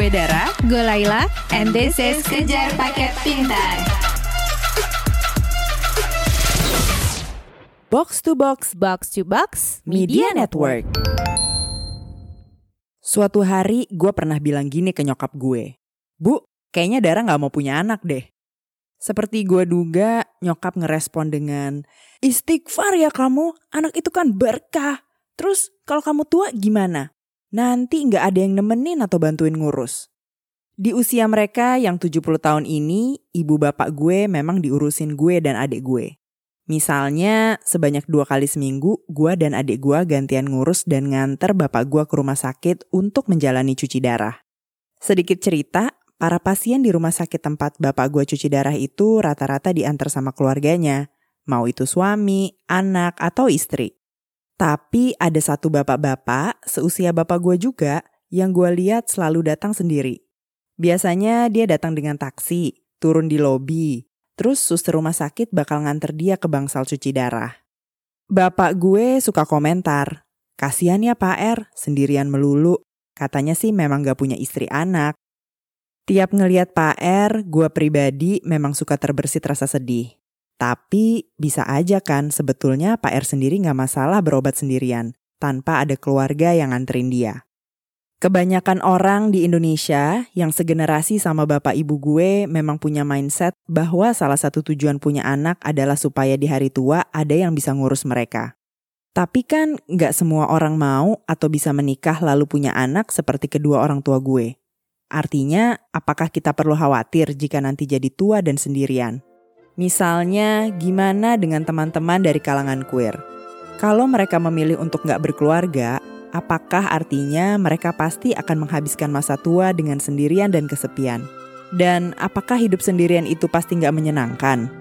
Gue Dara, Gue Laila, and this is Kejar Paket Pintar. Box to Box, Box to Box Media Network. Suatu hari gue pernah bilang gini ke nyokap gue. Bu, kayaknya Dara gak mau punya anak deh. Seperti gue duga, nyokap ngerespon dengan, Istighfar ya kamu, anak itu kan berkah. Terus kalau kamu tua gimana? Nanti nggak ada yang nemenin atau bantuin ngurus. Di usia mereka yang 70 tahun ini, ibu bapak gue memang diurusin gue dan adik gue. Misalnya, sebanyak dua kali seminggu, gue dan adik gue gantian ngurus dan nganter bapak gue ke rumah sakit untuk menjalani cuci darah. Sedikit cerita, para pasien di rumah sakit tempat bapak gue cuci darah itu rata-rata diantar sama keluarganya, mau itu suami, anak, atau istri. Tapi ada satu bapak-bapak seusia bapak gue juga yang gue lihat selalu datang sendiri. Biasanya dia datang dengan taksi, turun di lobi, terus suster rumah sakit bakal nganter dia ke bangsal cuci darah. Bapak gue suka komentar, kasihan ya Pak R, sendirian melulu. Katanya sih memang gak punya istri anak. Tiap ngeliat Pak R, gue pribadi memang suka terbersit rasa sedih. Tapi bisa aja kan sebetulnya Pak R sendiri nggak masalah berobat sendirian, tanpa ada keluarga yang nganterin dia. Kebanyakan orang di Indonesia yang segenerasi sama bapak ibu gue memang punya mindset bahwa salah satu tujuan punya anak adalah supaya di hari tua ada yang bisa ngurus mereka. Tapi kan nggak semua orang mau atau bisa menikah lalu punya anak seperti kedua orang tua gue. Artinya, apakah kita perlu khawatir jika nanti jadi tua dan sendirian? Misalnya, gimana dengan teman-teman dari kalangan queer? Kalau mereka memilih untuk nggak berkeluarga, apakah artinya mereka pasti akan menghabiskan masa tua dengan sendirian dan kesepian? Dan apakah hidup sendirian itu pasti nggak menyenangkan?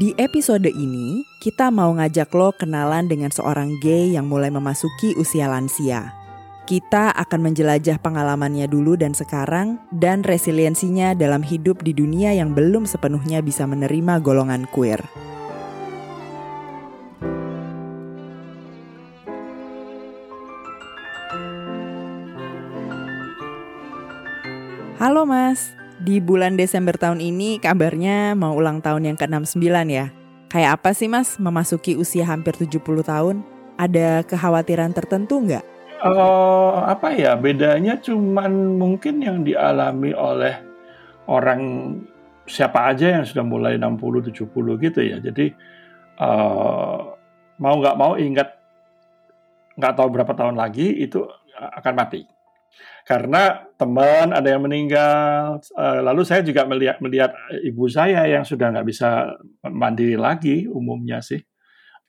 Di episode ini, kita mau ngajak lo kenalan dengan seorang gay yang mulai memasuki usia lansia. Kita akan menjelajah pengalamannya dulu dan sekarang, dan resiliensinya dalam hidup di dunia yang belum sepenuhnya bisa menerima golongan queer. Halo Mas, di bulan Desember tahun ini kabarnya mau ulang tahun yang ke-69 ya. Kayak apa sih mas memasuki usia hampir 70 tahun? Ada kekhawatiran tertentu nggak? Uh, apa ya bedanya cuman mungkin yang dialami oleh orang siapa aja yang sudah mulai 60 70 gitu ya. Jadi uh, mau nggak mau ingat nggak tahu berapa tahun lagi itu akan mati karena teman ada yang meninggal. Uh, lalu saya juga melihat melihat ibu saya yang sudah nggak bisa mandiri lagi umumnya sih.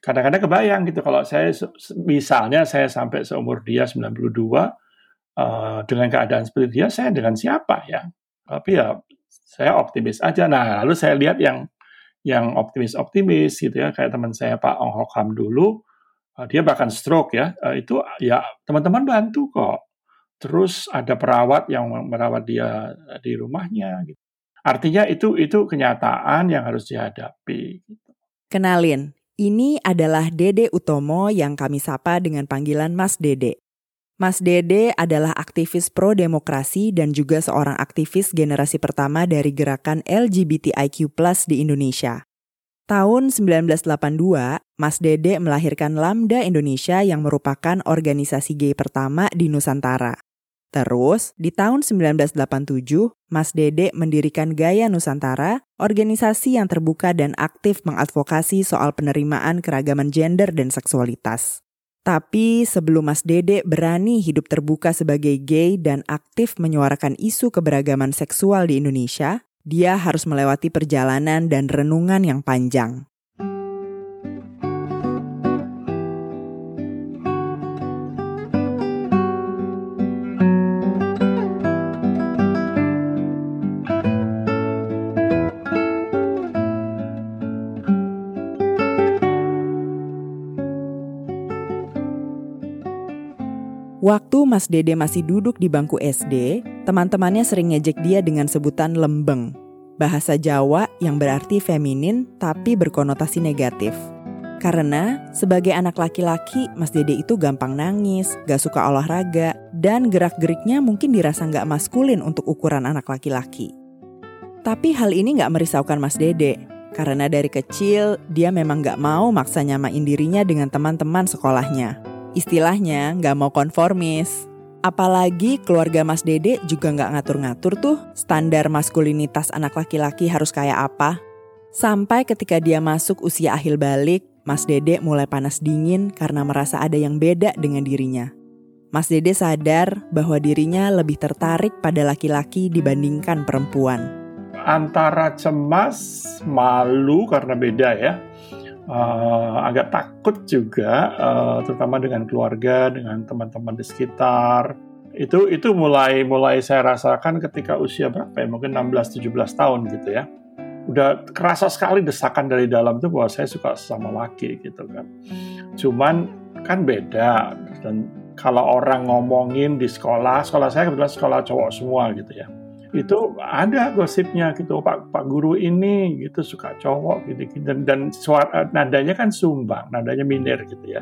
Kadang-kadang kebayang gitu kalau saya misalnya saya sampai seumur dia 92 uh, eh, dengan keadaan seperti dia saya dengan siapa ya? Tapi ya saya optimis aja. Nah, lalu saya lihat yang yang optimis-optimis gitu ya kayak teman saya Pak Ong Hokam dulu uh, dia bahkan stroke ya. Itu ya teman-teman bantu kok terus ada perawat yang merawat dia di rumahnya gitu. Artinya itu itu kenyataan yang harus dihadapi. Gitu. Kenalin, ini adalah Dede Utomo yang kami sapa dengan panggilan Mas Dede. Mas Dede adalah aktivis pro-demokrasi dan juga seorang aktivis generasi pertama dari gerakan LGBTIQ+ di Indonesia. Tahun 1982, Mas Dede melahirkan Lambda Indonesia yang merupakan organisasi gay pertama di Nusantara. Terus, di tahun 1987, Mas Dede mendirikan Gaya Nusantara, organisasi yang terbuka dan aktif mengadvokasi soal penerimaan keragaman gender dan seksualitas. Tapi sebelum Mas Dede berani hidup terbuka sebagai gay dan aktif menyuarakan isu keberagaman seksual di Indonesia, dia harus melewati perjalanan dan renungan yang panjang. Waktu Mas Dede masih duduk di bangku SD, teman-temannya sering ngejek dia dengan sebutan lembeng. bahasa Jawa yang berarti feminin tapi berkonotasi negatif. Karena sebagai anak laki-laki, Mas Dede itu gampang nangis, gak suka olahraga, dan gerak-geriknya mungkin dirasa gak maskulin untuk ukuran anak laki-laki. Tapi hal ini gak merisaukan Mas Dede, karena dari kecil dia memang gak mau maksa nyamain dirinya dengan teman-teman sekolahnya. Istilahnya gak mau konformis. Apalagi keluarga Mas Dede juga gak ngatur-ngatur tuh standar maskulinitas anak laki-laki harus kayak apa. Sampai ketika dia masuk usia akhir balik, Mas Dede mulai panas dingin karena merasa ada yang beda dengan dirinya. Mas Dede sadar bahwa dirinya lebih tertarik pada laki-laki dibandingkan perempuan. Antara cemas, malu karena beda ya, uh, agak takut juga, uh, terutama dengan keluarga, dengan teman-teman di sekitar. Itu itu mulai mulai saya rasakan ketika usia berapa ya, mungkin 16-17 tahun gitu ya udah kerasa sekali desakan dari dalam tuh bahwa saya suka sama laki gitu kan. Cuman kan beda dan kalau orang ngomongin di sekolah, sekolah saya kebetulan sekolah cowok semua gitu ya. Itu ada gosipnya gitu, Pak Pak guru ini gitu suka cowok gitu, gitu. dan dan suara nadanya kan sumbang, nadanya minir gitu ya.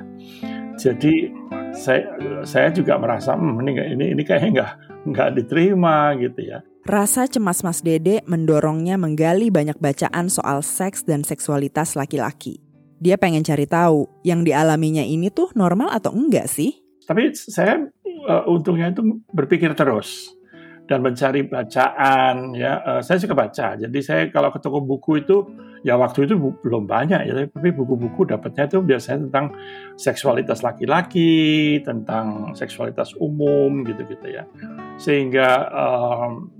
Jadi saya saya juga merasa hmm, ini ini ini kayaknya nggak nggak diterima gitu ya. Rasa cemas Mas Dede mendorongnya menggali banyak bacaan soal seks dan seksualitas laki-laki. Dia pengen cari tahu, yang dialaminya ini tuh normal atau enggak sih? Tapi saya uh, untungnya itu berpikir terus dan mencari bacaan ya. Uh, saya suka baca. Jadi saya kalau ke toko buku itu ya waktu itu belum banyak ya, tapi buku-buku dapatnya itu biasanya tentang seksualitas laki-laki, tentang seksualitas umum gitu-gitu ya. Sehingga um,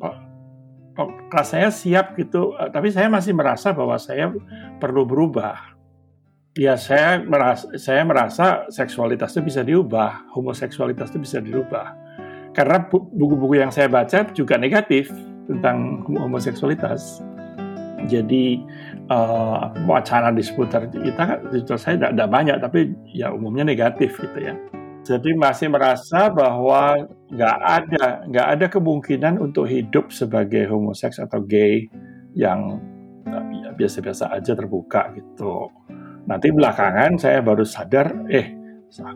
kelas saya siap gitu, uh, tapi saya masih merasa bahwa saya perlu berubah. Ya saya merasa, saya merasa seksualitas itu bisa diubah, homoseksualitas itu bisa dirubah. Karena buku-buku yang saya baca juga negatif tentang homoseksualitas. Jadi uh, wacana di seputar kita di seputar saya tidak banyak tapi ya umumnya negatif gitu ya. Jadi masih merasa bahwa nggak ada nggak ada kemungkinan untuk hidup sebagai homoseks atau gay yang ya, biasa-biasa aja terbuka gitu. Nanti belakangan saya baru sadar, eh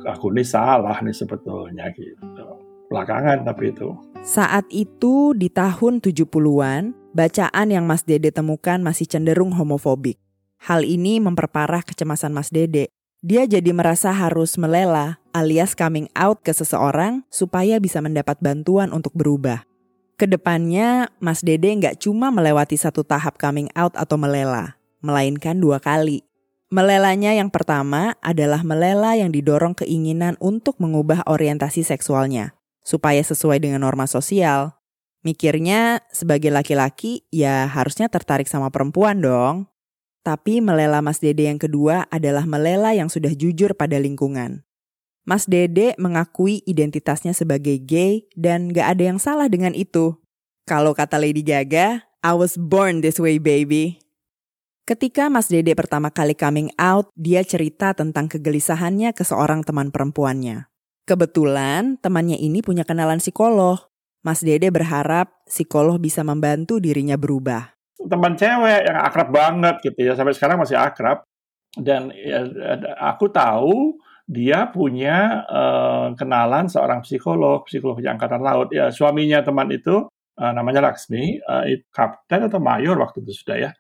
aku ini salah nih sebetulnya gitu. Belakangan tapi itu. Saat itu di tahun 70-an, bacaan yang Mas Dede temukan masih cenderung homofobik. Hal ini memperparah kecemasan Mas Dede. Dia jadi merasa harus melela alias coming out ke seseorang supaya bisa mendapat bantuan untuk berubah. Ke depannya, Mas Dede nggak cuma melewati satu tahap coming out atau melela, melainkan dua kali. Melelanya yang pertama adalah melela yang didorong keinginan untuk mengubah orientasi seksualnya, supaya sesuai dengan norma sosial. Mikirnya sebagai laki-laki ya harusnya tertarik sama perempuan dong. Tapi melela Mas Dede yang kedua adalah melela yang sudah jujur pada lingkungan. Mas Dede mengakui identitasnya sebagai gay dan gak ada yang salah dengan itu. Kalau kata Lady Gaga, I was born this way baby. Ketika Mas Dede pertama kali coming out, dia cerita tentang kegelisahannya ke seorang teman perempuannya. Kebetulan temannya ini punya kenalan psikolog Mas Dede berharap psikolog bisa membantu dirinya berubah. Teman cewek yang akrab banget gitu ya, sampai sekarang masih akrab. Dan ya, aku tahu dia punya uh, kenalan seorang psikolog, psikolog di angkatan laut. Ya suaminya teman itu uh, namanya Laksmi, uh, kapten atau mayor waktu itu sudah ya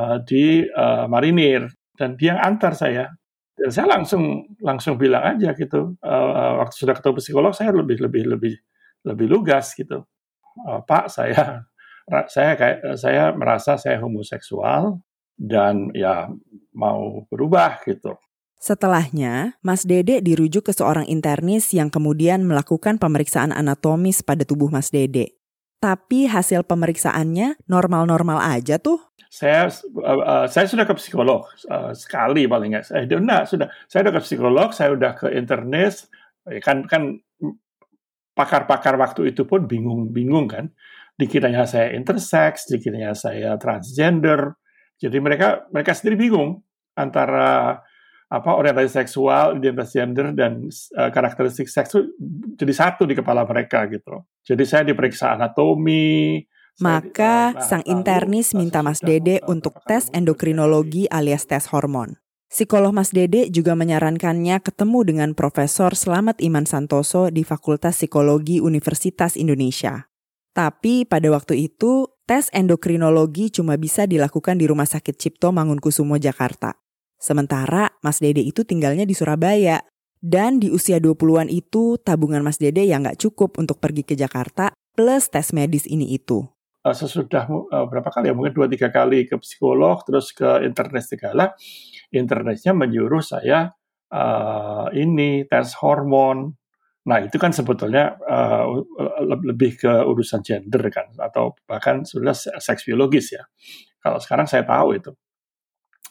uh, di uh, marinir. Dan dia yang antar saya. Dan saya langsung langsung bilang aja gitu, uh, waktu sudah ketemu psikolog saya lebih lebih lebih lebih lugas gitu. Uh, Pak, saya saya kayak saya merasa saya homoseksual dan ya mau berubah gitu. Setelahnya, Mas Dede dirujuk ke seorang internis yang kemudian melakukan pemeriksaan anatomis pada tubuh Mas Dede. Tapi hasil pemeriksaannya normal-normal aja tuh. Saya uh, uh, saya sudah ke psikolog uh, sekali paling nggak. Eh, enggak, sudah. Saya sudah ke psikolog, saya sudah ke internis. Kan kan pakar-pakar waktu itu pun bingung-bingung kan. Dikiranya saya intersex, dikiranya saya transgender. Jadi mereka mereka sendiri bingung antara apa orientasi seksual, identitas gender dan uh, karakteristik seks itu jadi satu di kepala mereka gitu. Jadi saya diperiksa anatomi, Maka sang internis minta Mas Dede untuk tes endokrinologi alias tes hormon. Psikolog Mas Dede juga menyarankannya ketemu dengan Profesor Slamet Iman Santoso di Fakultas Psikologi Universitas Indonesia. Tapi pada waktu itu, tes endokrinologi cuma bisa dilakukan di Rumah Sakit Cipto Mangunkusumo, Jakarta. Sementara Mas Dede itu tinggalnya di Surabaya. Dan di usia 20-an itu, tabungan Mas Dede yang nggak cukup untuk pergi ke Jakarta, plus tes medis ini itu. Eh, sesudah eh, berapa kali ya? Mungkin dua tiga kali ke psikolog terus ke internet segala. Internetnya menyuruh saya eh, ini tes hormon. Nah itu kan sebetulnya le- lebih ke urusan gender kan atau bahkan sudah seks biologis ya. Kalau sekarang saya tahu itu.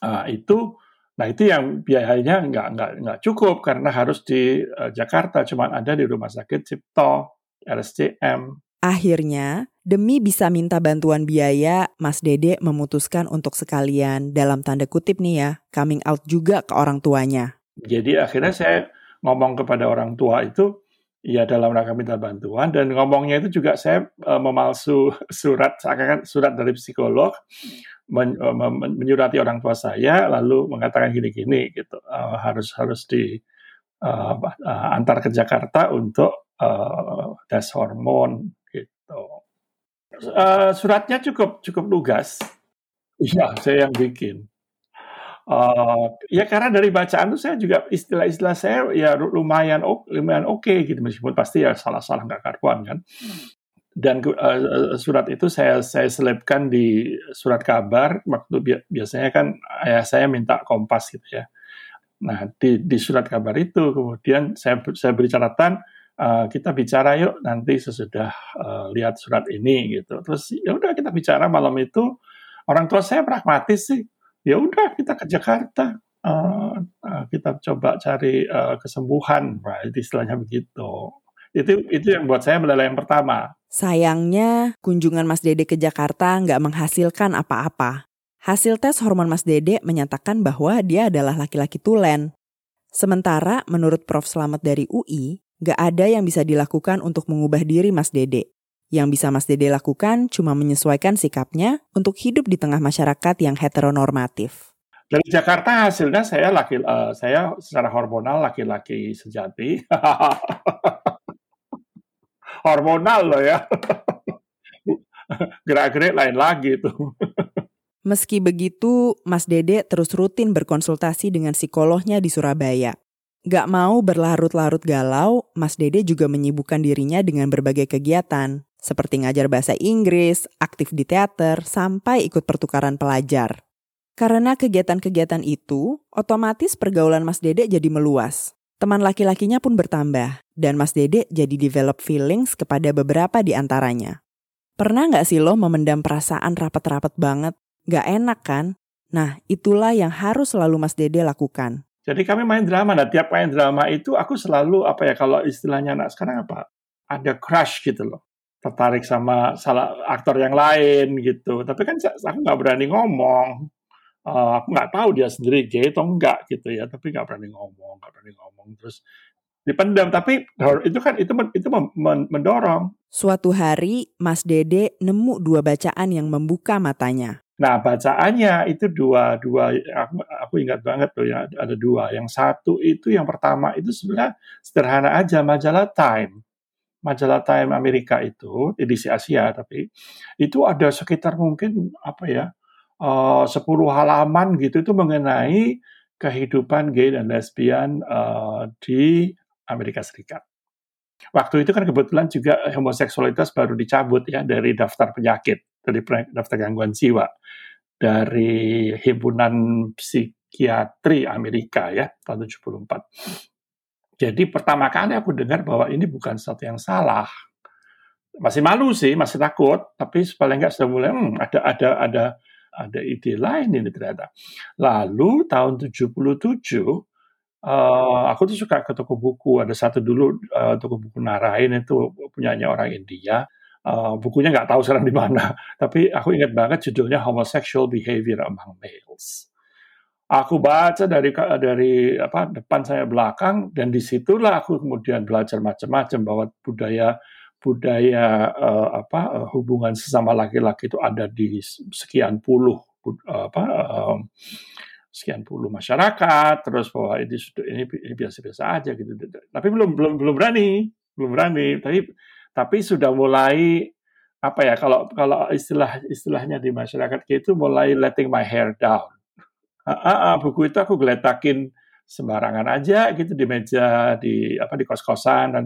Ah, itu nah itu yang biayanya nggak nggak nggak cukup karena harus di eh, Jakarta cuman ada di rumah sakit Cipto RSCM Akhirnya, demi bisa minta bantuan biaya, Mas Dede memutuskan untuk sekalian, dalam tanda kutip nih ya, coming out juga ke orang tuanya. Jadi akhirnya saya ngomong kepada orang tua itu ya dalam rangka minta bantuan dan ngomongnya itu juga saya eh, memalsu surat seakan surat dari psikolog men- eh, men- menyurati orang tua saya lalu mengatakan gini-gini gitu eh, harus harus di apa, eh, antar ke Jakarta untuk eh, tes hormon gitu. Eh, suratnya cukup cukup lugas. Iya, saya yang bikin. Eh, ya karena dari bacaan tuh saya juga istilah-istilah saya ya lumayan lumayan oke gitu meskipun pasti ya salah-salah nggak karuan kan. Dan eh, surat itu saya saya selipkan di surat kabar waktu bi- biasanya kan ayah saya minta kompas gitu ya. Nah di di surat kabar itu kemudian saya saya beri catatan eh, kita bicara yuk nanti sesudah eh, lihat surat ini gitu. Terus ya udah kita bicara malam itu orang tua saya pragmatis sih ya udah kita ke Jakarta eh, kita coba cari eh, kesembuhan nah, itu istilahnya begitu itu itu yang buat saya adalah yang pertama Sayangnya, kunjungan Mas Dede ke Jakarta nggak menghasilkan apa-apa. Hasil tes hormon Mas Dede menyatakan bahwa dia adalah laki-laki tulen. Sementara menurut Prof. Slamet dari UI, nggak ada yang bisa dilakukan untuk mengubah diri Mas Dede. Yang bisa Mas Dede lakukan cuma menyesuaikan sikapnya untuk hidup di tengah masyarakat yang heteronormatif. dari Jakarta hasilnya saya laki eh, saya secara hormonal laki-laki sejati hormonal loh ya gerak-gerik lain lagi tuh Meski begitu, Mas Dede terus rutin berkonsultasi dengan psikolognya di Surabaya. Gak mau berlarut-larut galau, Mas Dede juga menyibukkan dirinya dengan berbagai kegiatan, seperti ngajar bahasa Inggris, aktif di teater, sampai ikut pertukaran pelajar. Karena kegiatan-kegiatan itu, otomatis pergaulan Mas Dede jadi meluas. Teman laki-lakinya pun bertambah, dan Mas Dede jadi develop feelings kepada beberapa di antaranya. Pernah nggak sih lo memendam perasaan rapet-rapet banget? Nggak enak kan? Nah, itulah yang harus selalu Mas Dede lakukan. Jadi kami main drama, nah tiap main drama itu aku selalu apa ya kalau istilahnya anak sekarang apa? Ada crush gitu loh, tertarik sama salah aktor yang lain gitu. Tapi kan aku nggak berani ngomong. Eh, aku nggak tahu dia sendiri gay atau enggak gitu ya, tapi nggak berani ngomong, nggak berani ngomong terus dipendam. Tapi itu kan itu itu mendorong. Suatu hari, Mas Dede nemu dua bacaan yang membuka matanya. Nah bacaannya itu dua dua aku, aku ingat banget tuh ya ada dua. Yang satu itu yang pertama itu sebenarnya sederhana aja majalah Time. Majalah Time Amerika itu edisi Asia tapi itu ada sekitar mungkin apa ya eh, 10 halaman gitu itu mengenai kehidupan gay dan lesbian eh, di Amerika Serikat. Waktu itu kan kebetulan juga homoseksualitas baru dicabut ya dari daftar penyakit, dari daftar gangguan jiwa dari Himpunan Psikiatri Amerika ya tahun 74. Jadi pertama kali aku dengar bahwa ini bukan sesuatu yang salah. Masih malu sih, masih takut, tapi paling nggak sudah mulai hmm, ada ada ada ada ide lain ini ternyata. Lalu tahun 77 eh, aku tuh suka ke toko buku. Ada satu dulu eh, toko buku Narain itu punyanya orang India. Eh, bukunya nggak tahu sekarang di mana. Tapi aku ingat banget judulnya Homosexual Behavior Among Males. Aku baca dari dari apa depan saya belakang dan di situlah aku kemudian belajar macam-macam bahwa budaya budaya uh, apa uh, hubungan sesama laki-laki itu ada di sekian puluh uh, apa uh, sekian puluh masyarakat terus bahwa ini ini ini biasa-biasa aja gitu. Tapi belum belum belum berani belum berani. Tapi tapi sudah mulai apa ya kalau kalau istilah istilahnya di masyarakat itu mulai letting my hair down ah, ah, buku itu aku geletakin sembarangan aja gitu di meja di apa di kos kosan dan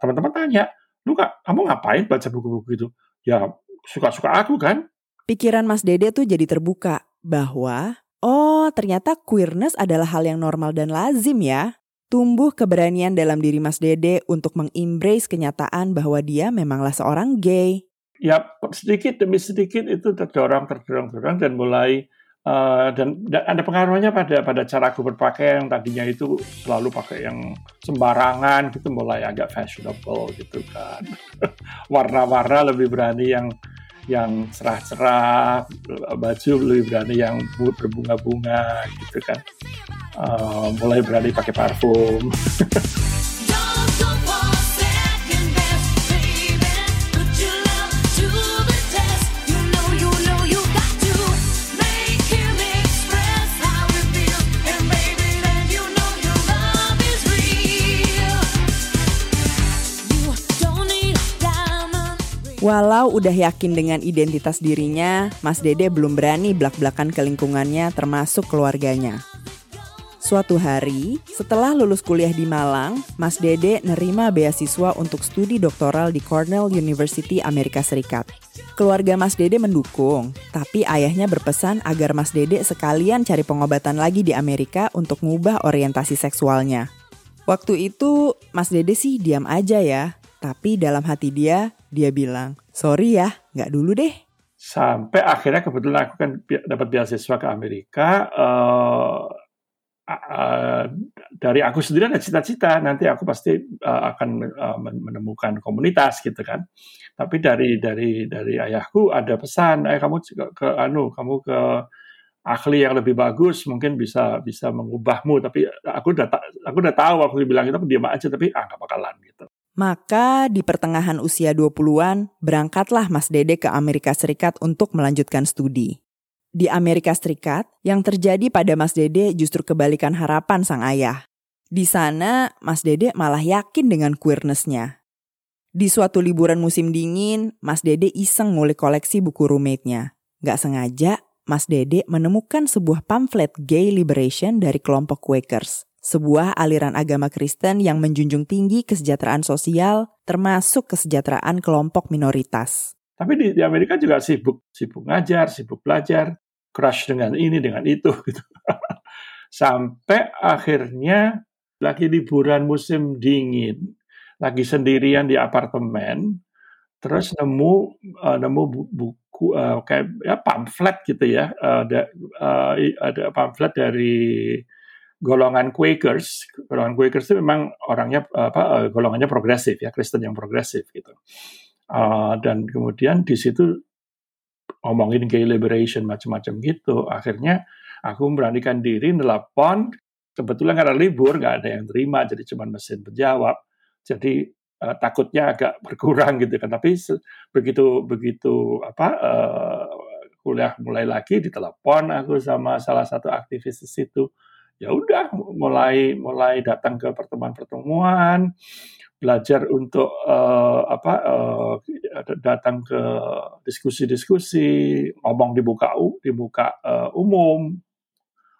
teman-teman tanya lu kak, kamu ngapain baca buku-buku itu? Ya suka-suka aku kan. Pikiran Mas Dede tuh jadi terbuka bahwa oh ternyata queerness adalah hal yang normal dan lazim ya. Tumbuh keberanian dalam diri Mas Dede untuk mengembrace kenyataan bahwa dia memanglah seorang gay. Ya sedikit demi sedikit itu terdorong, terdorong, terdorong dan mulai Uh, dan, dan ada pengaruhnya pada pada cara aku berpakaian yang tadinya itu selalu pakai yang sembarangan gitu mulai agak fashionable gitu kan. Warna-warna lebih berani yang yang cerah-cerah baju lebih berani yang berbunga-bunga gitu kan. Uh, mulai berani pakai parfum Walau udah yakin dengan identitas dirinya, Mas Dede belum berani belak-belakan ke lingkungannya termasuk keluarganya. Suatu hari, setelah lulus kuliah di Malang, Mas Dede nerima beasiswa untuk studi doktoral di Cornell University Amerika Serikat. Keluarga Mas Dede mendukung, tapi ayahnya berpesan agar Mas Dede sekalian cari pengobatan lagi di Amerika untuk mengubah orientasi seksualnya. Waktu itu, Mas Dede sih diam aja ya, tapi dalam hati dia, dia bilang, sorry ya, nggak dulu deh. Sampai akhirnya kebetulan aku kan dapat beasiswa ke Amerika. Uh, uh, dari aku sendiri ada cita-cita nanti aku pasti uh, akan uh, menemukan komunitas gitu kan. Tapi dari dari dari ayahku ada pesan, eh kamu ke, ke anu, kamu ke ahli yang lebih bagus mungkin bisa bisa mengubahmu tapi aku udah aku udah tahu aku bilang itu aku diam aja tapi ah nggak bakalan gitu maka di pertengahan usia 20-an, berangkatlah Mas Dede ke Amerika Serikat untuk melanjutkan studi. Di Amerika Serikat, yang terjadi pada Mas Dede justru kebalikan harapan sang ayah. Di sana, Mas Dede malah yakin dengan queerness-nya. Di suatu liburan musim dingin, Mas Dede iseng ngulik koleksi buku roommate-nya. Gak sengaja, Mas Dede menemukan sebuah pamflet gay liberation dari kelompok Quakers sebuah aliran agama Kristen yang menjunjung tinggi kesejahteraan sosial, termasuk kesejahteraan kelompok minoritas. Tapi di, di Amerika juga sibuk, sibuk ngajar, sibuk belajar, crush dengan ini, dengan itu, gitu. Sampai akhirnya lagi liburan musim dingin, lagi sendirian di apartemen, terus nemu uh, nemu buku uh, kayak ya pamflet gitu ya, uh, ada uh, ada pamflet dari golongan Quakers, golongan Quakers itu memang orangnya apa eh, golongannya progresif ya, Kristen yang progresif gitu. Uh, dan kemudian di situ ngomongin gay liberation macam-macam gitu. Akhirnya aku memberanikan diri nelpon. Kebetulan karena libur nggak ada yang terima, jadi cuma mesin berjawab. Jadi uh, takutnya agak berkurang gitu kan. Tapi begitu begitu apa uh, kuliah mulai lagi ditelepon aku sama salah satu aktivis di situ ya udah mulai mulai datang ke pertemuan-pertemuan belajar untuk uh, apa uh, datang ke diskusi-diskusi ngomong di buka di muka uh, umum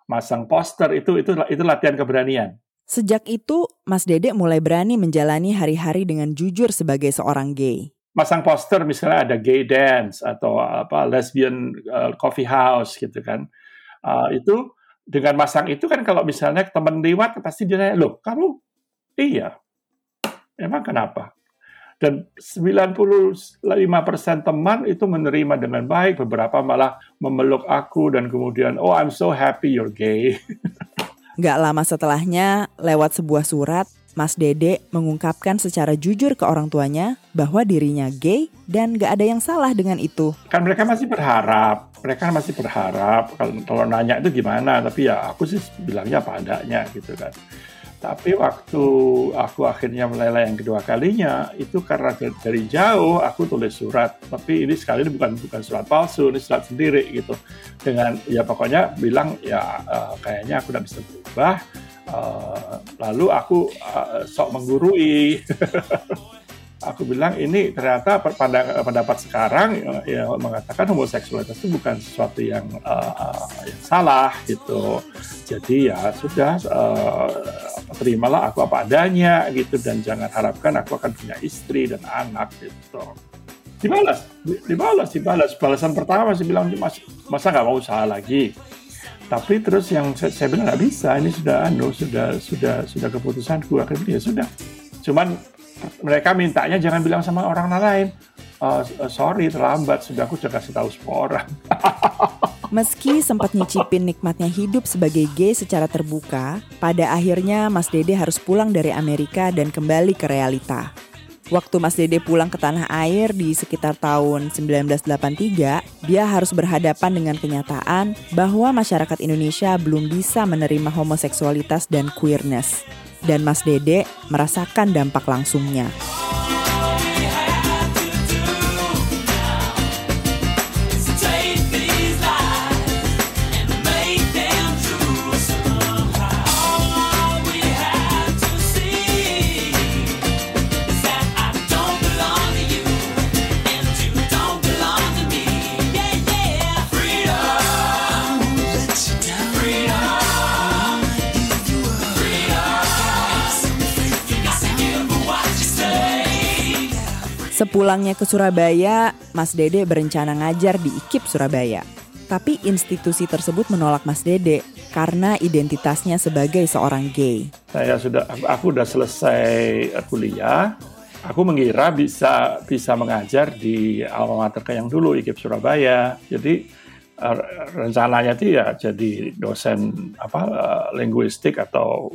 masang poster itu itu itu latihan keberanian Sejak itu, Mas Dedek mulai berani menjalani hari-hari dengan jujur sebagai seorang gay. Masang poster misalnya ada gay dance atau apa lesbian uh, coffee house gitu kan. Uh, itu dengan masang itu kan kalau misalnya teman lewat pasti dia nanya, loh kamu iya, emang kenapa? Dan 95% teman itu menerima dengan baik, beberapa malah memeluk aku dan kemudian, oh I'm so happy you're gay. Gak lama setelahnya, lewat sebuah surat, Mas Dede mengungkapkan secara jujur ke orang tuanya bahwa dirinya gay dan gak ada yang salah dengan itu. Kan mereka masih berharap, mereka masih berharap kalau, kalau nanya itu gimana, tapi ya aku sih bilangnya apa adanya gitu kan. Tapi waktu aku akhirnya meleleh yang kedua kalinya, itu karena dari jauh aku tulis surat. Tapi ini sekali ini bukan bukan surat palsu, ini surat sendiri gitu. Dengan ya pokoknya bilang ya uh, kayaknya aku udah bisa berubah. Uh, lalu aku uh, sok menggurui. aku bilang ini ternyata pada pendapat sekarang ya, mengatakan homoseksualitas itu bukan sesuatu yang, uh, yang salah gitu. Jadi ya sudah uh, terimalah aku apa adanya gitu dan jangan harapkan aku akan punya istri dan anak gitu. Dibalas, dibalas, dibalas. Balasan pertama sih bilang mas, masa nggak mau usaha lagi. Tapi terus yang saya, saya bilang nggak bisa, ini sudah anu, sudah sudah sudah keputusanku akhirnya ya sudah. Cuman mereka mintanya jangan bilang sama orang lain. Uh, sorry terlambat, sudah aku sudah kasih tahu semua orang. Meski sempat nyicipin nikmatnya hidup sebagai gay secara terbuka, pada akhirnya Mas Dede harus pulang dari Amerika dan kembali ke realita. Waktu Mas Dede pulang ke tanah air di sekitar tahun 1983, dia harus berhadapan dengan kenyataan bahwa masyarakat Indonesia belum bisa menerima homoseksualitas dan queerness dan Mas Dede merasakan dampak langsungnya. Sepulangnya ke Surabaya, Mas Dede berencana ngajar di IKIP Surabaya. Tapi institusi tersebut menolak Mas Dede karena identitasnya sebagai seorang gay. Saya sudah aku udah selesai kuliah, aku mengira bisa bisa mengajar di alma yang dulu IKIP Surabaya. Jadi eh, rencananya itu ya jadi dosen apa eh, linguistik atau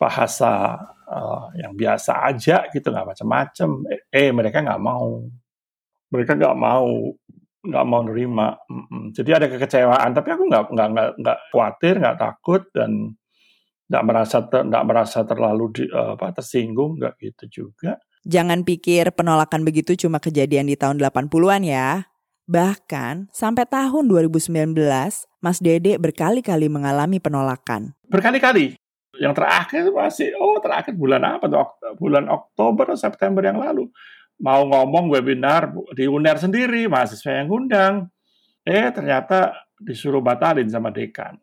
bahasa uh, yang biasa aja gitu nggak macam-macam eh, eh mereka nggak mau. Mereka nggak mau nggak mau nerima. Jadi ada kekecewaan tapi aku nggak nggak nggak nggak khawatir nggak takut dan nggak merasa nggak merasa terlalu di, uh, apa tersinggung nggak gitu juga. Jangan pikir penolakan begitu cuma kejadian di tahun 80-an ya. Bahkan sampai tahun 2019, Mas Dede berkali-kali mengalami penolakan. Berkali-kali? Yang terakhir masih, oh terakhir bulan apa tuh? Bulan Oktober atau September yang lalu. Mau ngomong webinar di UNER sendiri, mahasiswa yang ngundang. Eh ternyata disuruh batalin sama dekan.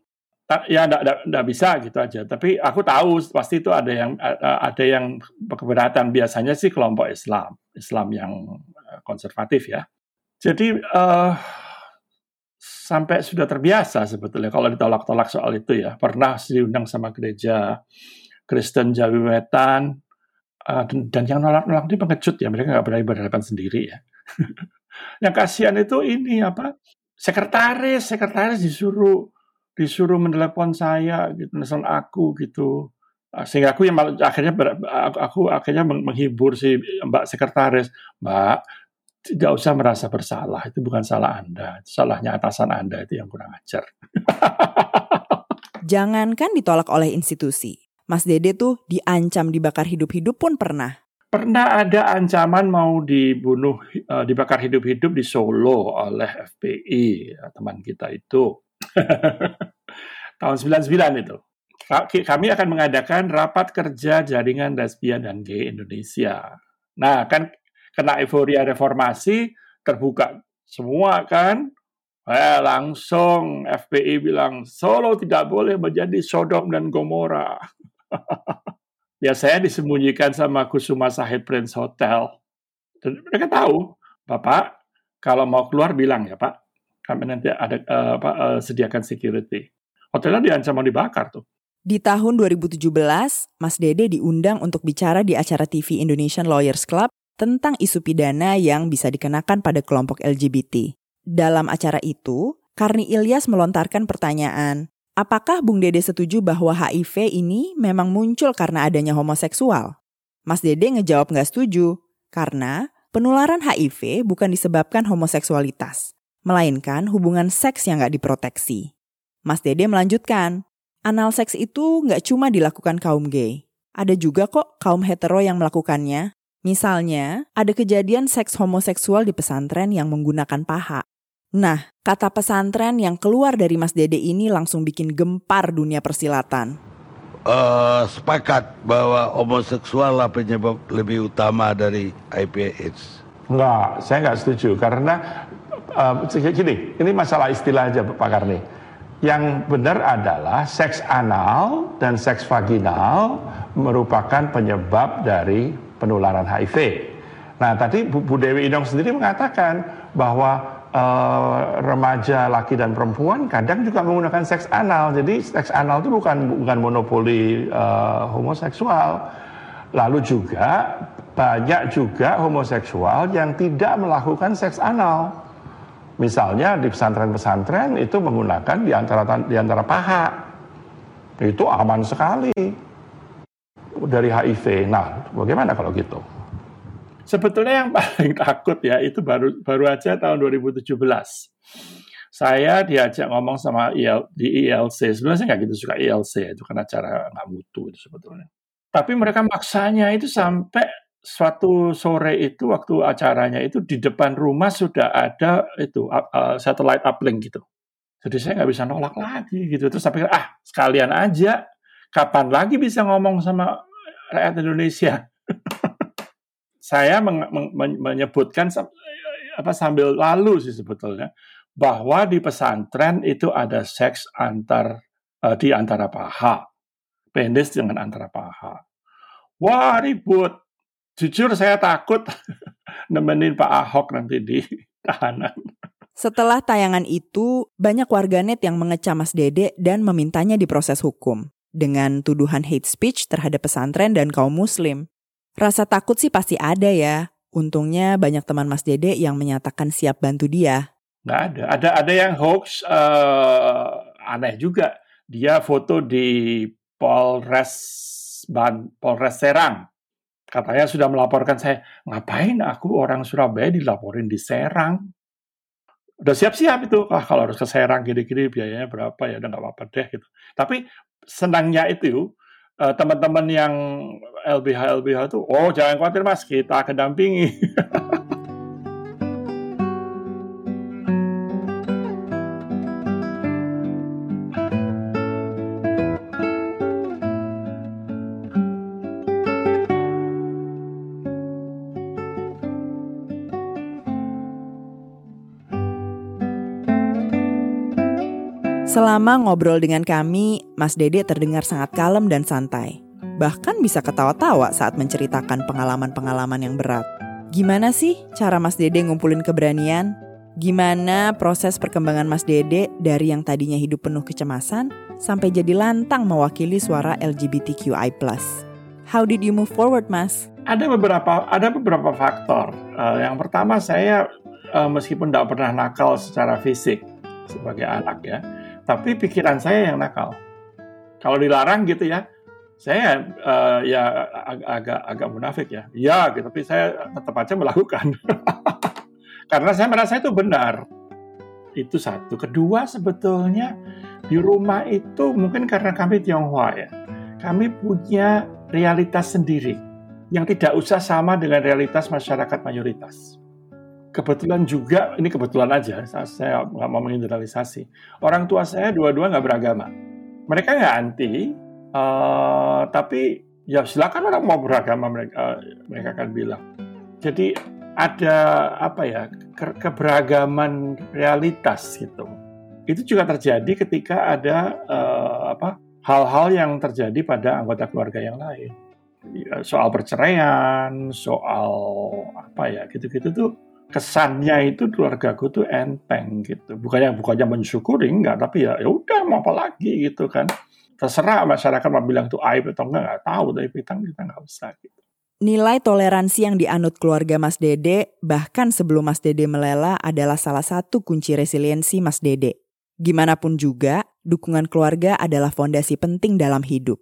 Ya enggak bisa gitu aja. Tapi aku tahu pasti itu ada yang ada yang keberatan. Biasanya sih kelompok Islam, Islam yang eh, konservatif ya. Jadi uh, sampai sudah terbiasa sebetulnya kalau ditolak-tolak soal itu ya. Pernah diundang sama gereja Kristen Jawi Wetan, uh, dan, yang nolak-nolak ini pengecut ya, mereka nggak berani berhadapan sendiri ya. yang kasihan itu ini apa sekretaris, sekretaris disuruh disuruh menelpon saya gitu, nelfon aku gitu ah, sehingga aku yang akhirnya aku akhirnya menghibur si Mbak sekretaris, Mbak tidak usah merasa bersalah. Itu bukan salah Anda. Salahnya atasan Anda itu yang kurang ajar. Jangankan ditolak oleh institusi. Mas Dede tuh diancam dibakar hidup-hidup pun pernah. Pernah ada ancaman mau dibunuh, uh, dibakar hidup-hidup di Solo oleh FPI, ya, teman kita itu. Tahun 99 itu. Kami akan mengadakan rapat kerja jaringan lesbian dan gay Indonesia. Nah, kan kena euforia reformasi, terbuka semua kan. Eh, langsung FPI bilang Solo tidak boleh menjadi Sodom dan Gomora. Biasanya disembunyikan sama Kusuma Sahid Prince Hotel. Dan mereka tahu, Bapak, kalau mau keluar bilang ya Pak, kami nanti ada uh, apa, uh, sediakan security. Hotelnya diancam mau dibakar tuh. Di tahun 2017, Mas Dede diundang untuk bicara di acara TV Indonesian Lawyers Club tentang isu pidana yang bisa dikenakan pada kelompok LGBT. Dalam acara itu, Karni Ilyas melontarkan pertanyaan, apakah Bung Dede setuju bahwa HIV ini memang muncul karena adanya homoseksual? Mas Dede ngejawab nggak setuju, karena penularan HIV bukan disebabkan homoseksualitas, melainkan hubungan seks yang nggak diproteksi. Mas Dede melanjutkan, anal seks itu nggak cuma dilakukan kaum gay, Ada juga kok kaum hetero yang melakukannya. Misalnya, ada kejadian seks homoseksual di pesantren yang menggunakan paha. Nah, kata pesantren yang keluar dari Mas Dede ini langsung bikin gempar dunia persilatan. Uh, sepakat bahwa homoseksual lah penyebab lebih utama dari HIV AIDS. Enggak, saya nggak setuju karena uh, gini, ini masalah istilah aja Pak Karni. Yang benar adalah seks anal dan seks vaginal merupakan penyebab dari penularan HIV. Nah, tadi Bu, Dewi Inong sendiri mengatakan bahwa uh, remaja laki dan perempuan kadang juga menggunakan seks anal. Jadi seks anal itu bukan bukan monopoli uh, homoseksual. Lalu juga banyak juga homoseksual yang tidak melakukan seks anal. Misalnya di pesantren-pesantren itu menggunakan di antara di antara paha. Itu aman sekali dari HIV. Nah, bagaimana kalau gitu? Sebetulnya yang paling takut ya itu baru baru aja tahun 2017. Saya diajak ngomong sama IL, di ILC. Sebenarnya saya nggak gitu suka ILC itu karena cara nggak mutu itu sebetulnya. Tapi mereka maksanya itu sampai suatu sore itu waktu acaranya itu di depan rumah sudah ada itu uh, satellite uplink gitu. Jadi saya nggak bisa nolak lagi gitu. Terus saya pikir ah sekalian aja. Kapan lagi bisa ngomong sama rakyat Indonesia. Saya meng, men, menyebutkan apa sambil lalu sih sebetulnya bahwa di pesantren itu ada seks antar uh, di antara paha, penis dengan antara paha. Wah ribut. Jujur saya takut nemenin Pak Ahok nanti di tahanan. Setelah tayangan itu, banyak warganet yang mengecam Mas Dede dan memintanya diproses hukum dengan tuduhan hate speech terhadap pesantren dan kaum muslim. Rasa takut sih pasti ada ya. Untungnya banyak teman Mas Dede yang menyatakan siap bantu dia. Nggak ada. Ada ada yang hoax uh, aneh juga. Dia foto di Polres Ban Polres Serang. Katanya sudah melaporkan saya. Ngapain aku orang Surabaya dilaporin di Serang? Udah siap-siap itu. Ah, kalau harus ke Serang gini-gini biayanya berapa ya? Udah nggak apa-apa deh gitu. Tapi senangnya itu uh, teman-teman yang LBH LBH itu oh jangan khawatir mas kita akan dampingi Selama ngobrol dengan kami, Mas Dede terdengar sangat kalem dan santai. Bahkan bisa ketawa-tawa saat menceritakan pengalaman-pengalaman yang berat. Gimana sih cara Mas Dede ngumpulin keberanian? Gimana proses perkembangan Mas Dede dari yang tadinya hidup penuh kecemasan sampai jadi lantang mewakili suara LGBTQI+. How did you move forward, Mas? Ada beberapa ada beberapa faktor. Uh, yang pertama saya uh, meskipun tidak pernah nakal secara fisik sebagai anak ya, tapi pikiran saya yang nakal. Kalau dilarang gitu ya, saya uh, ya ag agak agak munafik ya. Ya, gitu, tapi saya tetap aja melakukan. Karena saya merasa itu benar. Itu satu. Kedua sebetulnya di rumah itu mungkin karena kami Tionghoa ya. Kami punya realitas sendiri yang tidak usah sama dengan realitas masyarakat mayoritas kebetulan juga ini kebetulan aja saya nggak mau menggeneralisasi orang tua saya dua-dua nggak beragama. Mereka nggak anti uh, tapi ya silakan orang mau beragama mereka uh, mereka akan bilang. Jadi ada apa ya ke keberagaman realitas gitu. Itu juga terjadi ketika ada uh, apa hal-hal yang terjadi pada anggota keluarga yang lain. Ya, soal perceraian soal apa ya gitu-gitu tuh kesannya itu keluargaku tuh enteng gitu. Bukannya bukannya mensyukuri enggak, tapi ya ya udah mau apa lagi gitu kan. Terserah masyarakat mau bilang itu aib atau enggak enggak tahu, tapi kita kita nggak usah gitu. Nilai toleransi yang dianut keluarga Mas Dede, bahkan sebelum Mas Dede melela adalah salah satu kunci resiliensi Mas Dede. Gimana pun juga, dukungan keluarga adalah fondasi penting dalam hidup.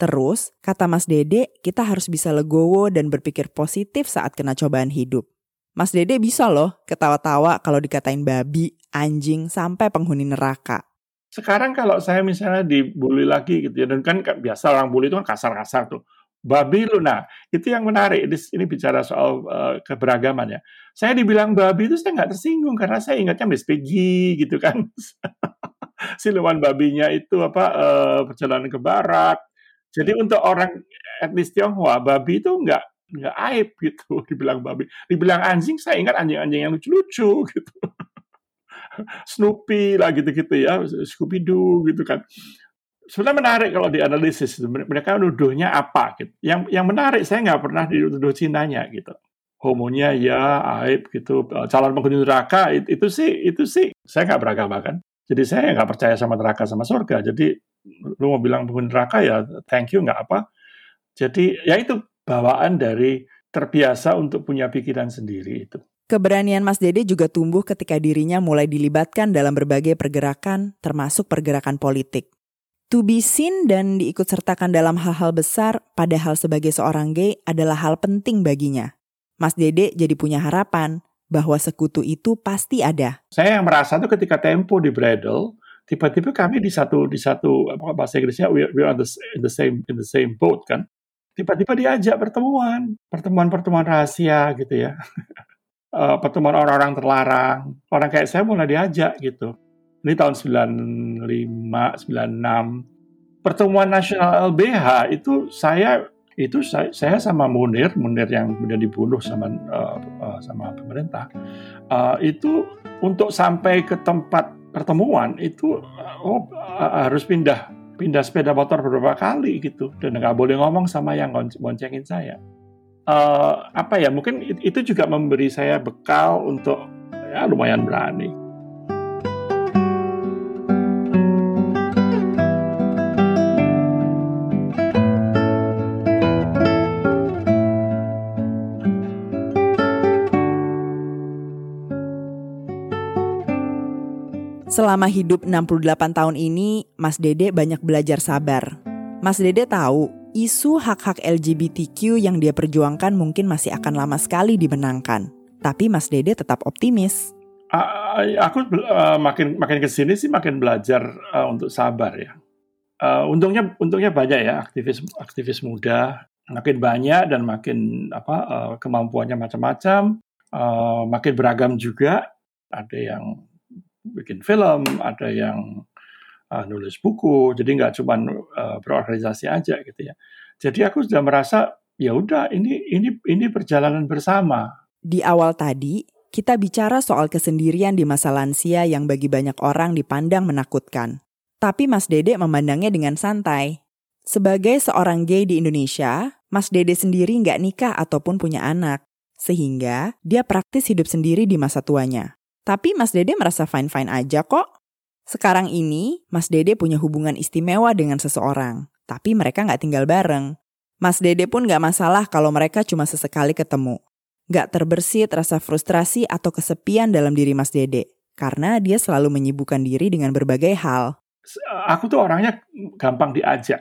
Terus, kata Mas Dede, kita harus bisa legowo dan berpikir positif saat kena cobaan hidup. Mas Dede bisa loh ketawa-tawa kalau dikatain babi, anjing, sampai penghuni neraka. Sekarang kalau saya misalnya dibully lagi gitu ya, dan kan biasa orang bully itu kan kasar-kasar tuh. babi lu. Nah, itu yang menarik. Ini, ini bicara soal uh, keberagaman ya. Saya dibilang babi itu saya nggak tersinggung karena saya ingatnya Miss Piggy gitu kan. Siluman babinya itu apa uh, perjalanan ke barat. Jadi untuk orang etnis Tionghoa, babi itu nggak nggak aib gitu dibilang babi. Dibilang anjing, saya ingat anjing-anjing yang lucu-lucu gitu. Snoopy lah gitu-gitu ya, Scooby Doo gitu kan sebenarnya menarik kalau dianalisis mereka nuduhnya apa gitu. Yang yang menarik saya nggak pernah dituduh Cinanya gitu. Homonya ya aib gitu. Eh, calon penghuni neraka itu, sih itu sih saya nggak beragama kan. Jadi saya nggak percaya sama neraka sama surga. Jadi lu mau bilang penghuni neraka ya thank you nggak apa. Jadi ya itu bawaan dari terbiasa untuk punya pikiran sendiri itu. Keberanian Mas Dede juga tumbuh ketika dirinya mulai dilibatkan dalam berbagai pergerakan, termasuk pergerakan politik. To be seen dan diikut sertakan dalam hal-hal besar, padahal sebagai seorang gay adalah hal penting baginya. Mas Dede jadi punya harapan bahwa sekutu itu pasti ada. Saya yang merasa tuh ketika Tempo di Bradle, tiba-tiba kami di satu di satu apa bahasa Inggrisnya we, we are the, in the same in the same boat kan. Tiba-tiba diajak pertemuan, pertemuan-pertemuan rahasia gitu ya. uh, pertemuan orang-orang terlarang. Orang kayak saya mulai diajak gitu ini tahun 95, 96. Pertemuan nasional LBH itu saya itu saya, saya sama Munir, Munir yang kemudian dibunuh sama uh, uh, sama pemerintah, uh, itu untuk sampai ke tempat pertemuan itu oh, harus pindah pindah sepeda motor beberapa kali gitu dan nggak boleh ngomong sama yang boncengin saya. Uh, apa ya mungkin itu juga memberi saya bekal untuk ya lumayan berani. Selama hidup 68 tahun ini, Mas Dede banyak belajar sabar. Mas Dede tahu isu hak-hak LGBTQ yang dia perjuangkan mungkin masih akan lama sekali dimenangkan. Tapi Mas Dede tetap optimis. Uh, aku uh, makin makin ke sini sih makin belajar uh, untuk sabar ya. Uh, untungnya untungnya banyak ya aktivis aktivis muda makin banyak dan makin apa uh, kemampuannya macam-macam, uh, makin beragam juga. Ada yang bikin film, ada yang uh, nulis buku, jadi nggak cuma uh, berorganisasi aja gitu ya. Jadi aku sudah merasa ya udah ini ini ini perjalanan bersama. Di awal tadi kita bicara soal kesendirian di masa lansia yang bagi banyak orang dipandang menakutkan. Tapi Mas Dede memandangnya dengan santai. Sebagai seorang gay di Indonesia, Mas Dede sendiri nggak nikah ataupun punya anak. Sehingga dia praktis hidup sendiri di masa tuanya. Tapi Mas Dede merasa fine-fine aja kok. Sekarang ini, Mas Dede punya hubungan istimewa dengan seseorang, tapi mereka nggak tinggal bareng. Mas Dede pun nggak masalah kalau mereka cuma sesekali ketemu. Nggak terbersit rasa frustrasi atau kesepian dalam diri Mas Dede, karena dia selalu menyibukkan diri dengan berbagai hal. Aku tuh orangnya gampang diajak.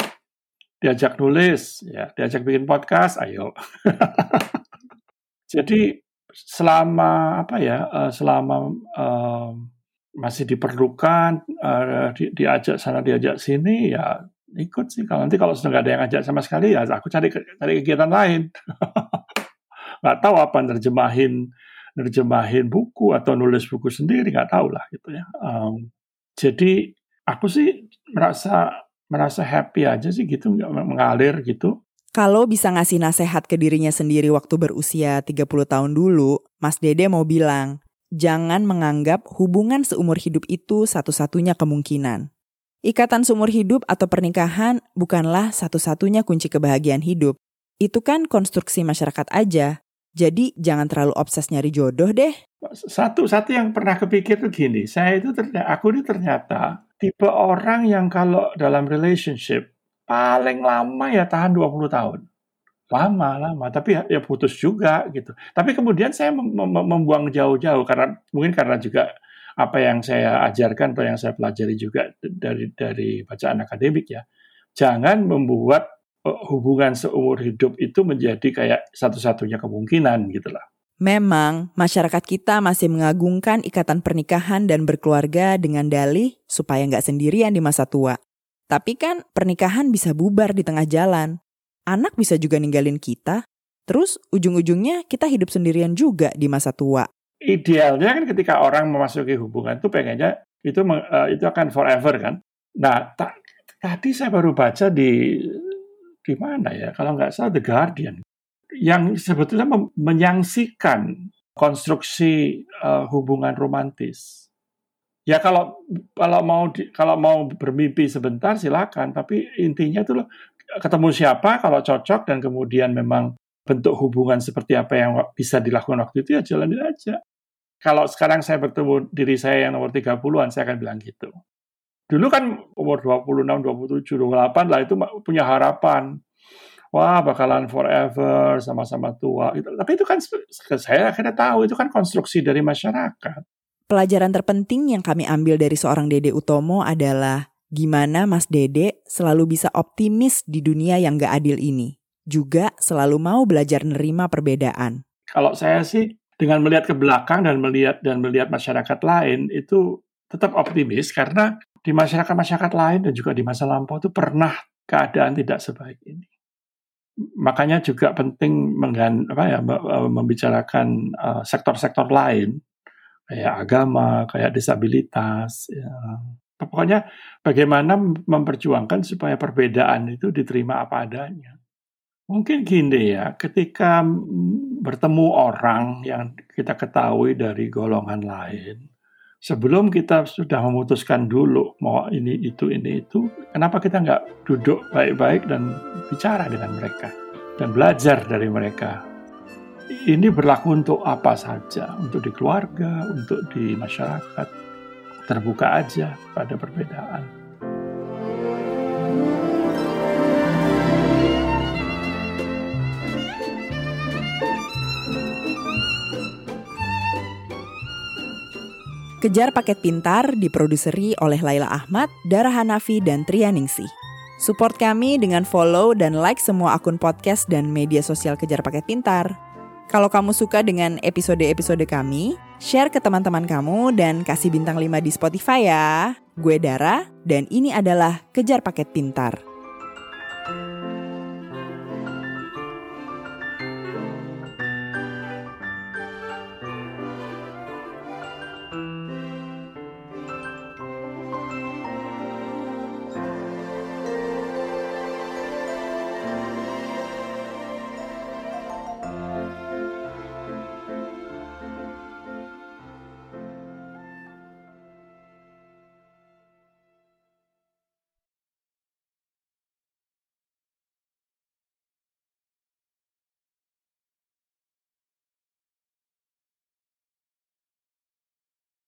Diajak nulis, ya, diajak bikin podcast, ayo. Jadi selama apa ya uh, selama uh, masih diperlukan uh, di, diajak sana diajak sini ya ikut sih. Kalau nanti kalau sudah nggak ada yang ajak sama sekali ya aku cari cari kegiatan lain. Nggak tahu apa nerjemahin nerjemahin buku atau nulis buku sendiri nggak tahu lah gitu ya. Um, jadi aku sih merasa merasa happy aja sih gitu mengalir gitu kalau bisa ngasih nasehat ke dirinya sendiri waktu berusia 30 tahun dulu, Mas Dede mau bilang, jangan menganggap hubungan seumur hidup itu satu-satunya kemungkinan. Ikatan seumur hidup atau pernikahan bukanlah satu-satunya kunci kebahagiaan hidup. Itu kan konstruksi masyarakat aja. Jadi jangan terlalu obses nyari jodoh deh. Satu satu yang pernah kepikir tuh gini, saya itu ternyata aku ini ternyata tipe orang yang kalau dalam relationship paling lama ya tahan 20 tahun. Lama, lama. Tapi ya, ya putus juga gitu. Tapi kemudian saya mem mem membuang jauh-jauh karena mungkin karena juga apa yang saya ajarkan atau yang saya pelajari juga dari dari bacaan akademik ya. Jangan membuat e, hubungan seumur hidup itu menjadi kayak satu-satunya kemungkinan gitu lah. Memang masyarakat kita masih mengagungkan ikatan pernikahan dan berkeluarga dengan dalih supaya nggak sendirian di masa tua. Tapi kan pernikahan bisa bubar di tengah jalan. anak bisa juga ninggalin kita. Terus ujung-ujungnya kita hidup sendirian juga di masa tua. Idealnya kan ketika orang memasuki hubungan itu pengennya itu uh, itu akan forever kan. Nah, ta tadi saya baru baca di di mana ya? Kalau nggak salah The Guardian yang sebetulnya menyangsikan konstruksi uh, hubungan romantis. Ya kalau kalau mau di, kalau mau bermimpi sebentar silakan, tapi intinya itu loh ketemu siapa kalau cocok dan kemudian memang bentuk hubungan seperti apa yang bisa dilakukan waktu itu ya jalanin aja. Kalau sekarang saya bertemu diri saya yang nomor 30-an, saya akan bilang gitu. Dulu kan umur 26, 27, 28 lah itu punya harapan. Wah bakalan forever, sama-sama tua. Gitu. Tapi itu kan saya akhirnya tahu, itu kan konstruksi dari masyarakat. Pelajaran terpenting yang kami ambil dari seorang Dede Utomo adalah gimana Mas Dede selalu bisa optimis di dunia yang gak adil ini. Juga selalu mau belajar nerima perbedaan. Kalau saya sih dengan melihat ke belakang dan melihat dan melihat masyarakat lain itu tetap optimis karena di masyarakat-masyarakat lain dan juga di masa lampau itu pernah keadaan tidak sebaik ini. Makanya juga penting menggan, apa ya, membicarakan uh, sektor-sektor lain kayak agama, kayak disabilitas, ya, Pokoknya bagaimana memperjuangkan supaya perbedaan itu diterima apa adanya. Mungkin gini ya, ketika bertemu orang yang kita ketahui dari golongan lain, sebelum kita sudah memutuskan dulu mau ini itu ini itu, kenapa kita nggak duduk baik-baik dan bicara dengan mereka dan belajar dari mereka? Ini berlaku untuk apa saja, untuk di keluarga, untuk di masyarakat terbuka aja pada perbedaan. Kejar Paket Pintar diproduseri oleh Laila Ahmad, Dara Hanafi, dan Trianingsih. Support kami dengan follow dan like semua akun podcast dan media sosial Kejar Paket Pintar. Kalau kamu suka dengan episode-episode kami, share ke teman-teman kamu dan kasih bintang 5 di Spotify ya. Gue Dara dan ini adalah Kejar Paket Pintar.